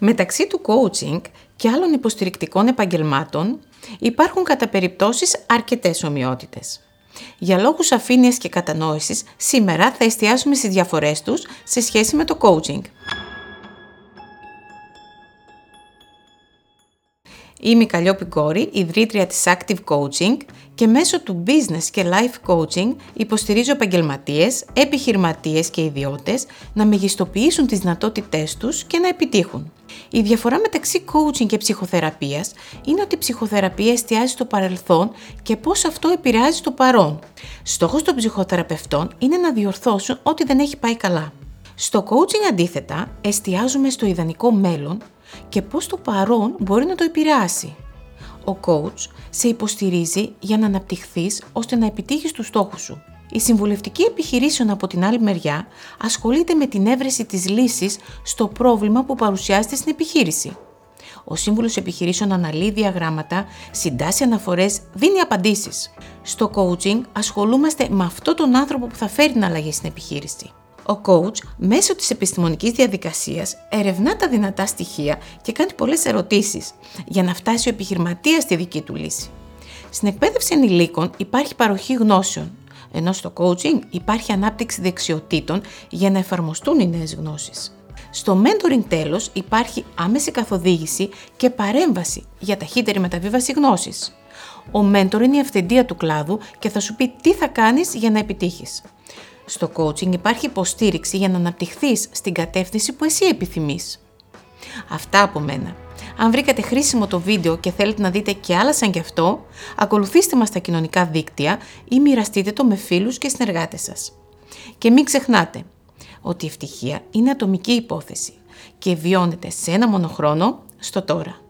Μεταξύ του coaching και άλλων υποστηρικτικών επαγγελμάτων υπάρχουν κατά περιπτώσεις αρκετές ομοιότητες. Για λόγους αφήνειας και κατανόησης, σήμερα θα εστιάσουμε στις διαφορές τους σε σχέση με το coaching. Είμαι η Καλλιόπη Κόρη, ιδρύτρια της Active Coaching και μέσω του business και life coaching υποστηρίζω επαγγελματίες, επιχειρηματίες και ιδιώτες να μεγιστοποιήσουν τις δυνατότητές τους και να επιτύχουν. Η διαφορά μεταξύ coaching και ψυχοθεραπείας είναι ότι η ψυχοθεραπεία εστιάζει στο παρελθόν και πώς αυτό επηρεάζει το παρόν. Στόχος των ψυχοθεραπευτών είναι να διορθώσουν ό,τι δεν έχει πάει καλά. Στο coaching αντίθετα, εστιάζουμε στο ιδανικό μέλλον και πώς το παρόν μπορεί να το επηρεάσει. Ο coach σε υποστηρίζει για να αναπτυχθείς ώστε να επιτύχεις τους στόχους σου. Η συμβουλευτική επιχειρήσεων από την άλλη μεριά ασχολείται με την έβρεση της λύσης στο πρόβλημα που παρουσιάζεται στην επιχείρηση. Ο σύμβουλος επιχειρήσεων αναλύει διαγράμματα, συντάσσει αναφορές, δίνει απαντήσεις. Στο coaching ασχολούμαστε με αυτόν τον άνθρωπο που θα φέρει την αλλαγή στην επιχείρηση. Ο coach μέσω της επιστημονικής διαδικασίας ερευνά τα δυνατά στοιχεία και κάνει πολλές ερωτήσεις για να φτάσει ο επιχειρηματίας στη δική του λύση. Στην εκπαίδευση ενηλίκων υπάρχει παροχή γνώσεων, ενώ στο coaching υπάρχει ανάπτυξη δεξιοτήτων για να εφαρμοστούν οι νέες γνώσεις. Στο mentoring τέλος υπάρχει άμεση καθοδήγηση και παρέμβαση για ταχύτερη μεταβίβαση γνώσης. Ο mentor είναι η αυθεντία του κλάδου και θα σου πει τι θα κάνεις για να επιτύχεις. Στο coaching υπάρχει υποστήριξη για να αναπτυχθείς στην κατεύθυνση που εσύ επιθυμείς. Αυτά από μένα. Αν βρήκατε χρήσιμο το βίντεο και θέλετε να δείτε και άλλα σαν κι αυτό, ακολουθήστε μας στα κοινωνικά δίκτυα ή μοιραστείτε το με φίλους και συνεργάτες σας. Και μην ξεχνάτε ότι η ευτυχία είναι ατομική υπόθεση και βιώνεται σε ένα μόνο χρόνο στο τώρα.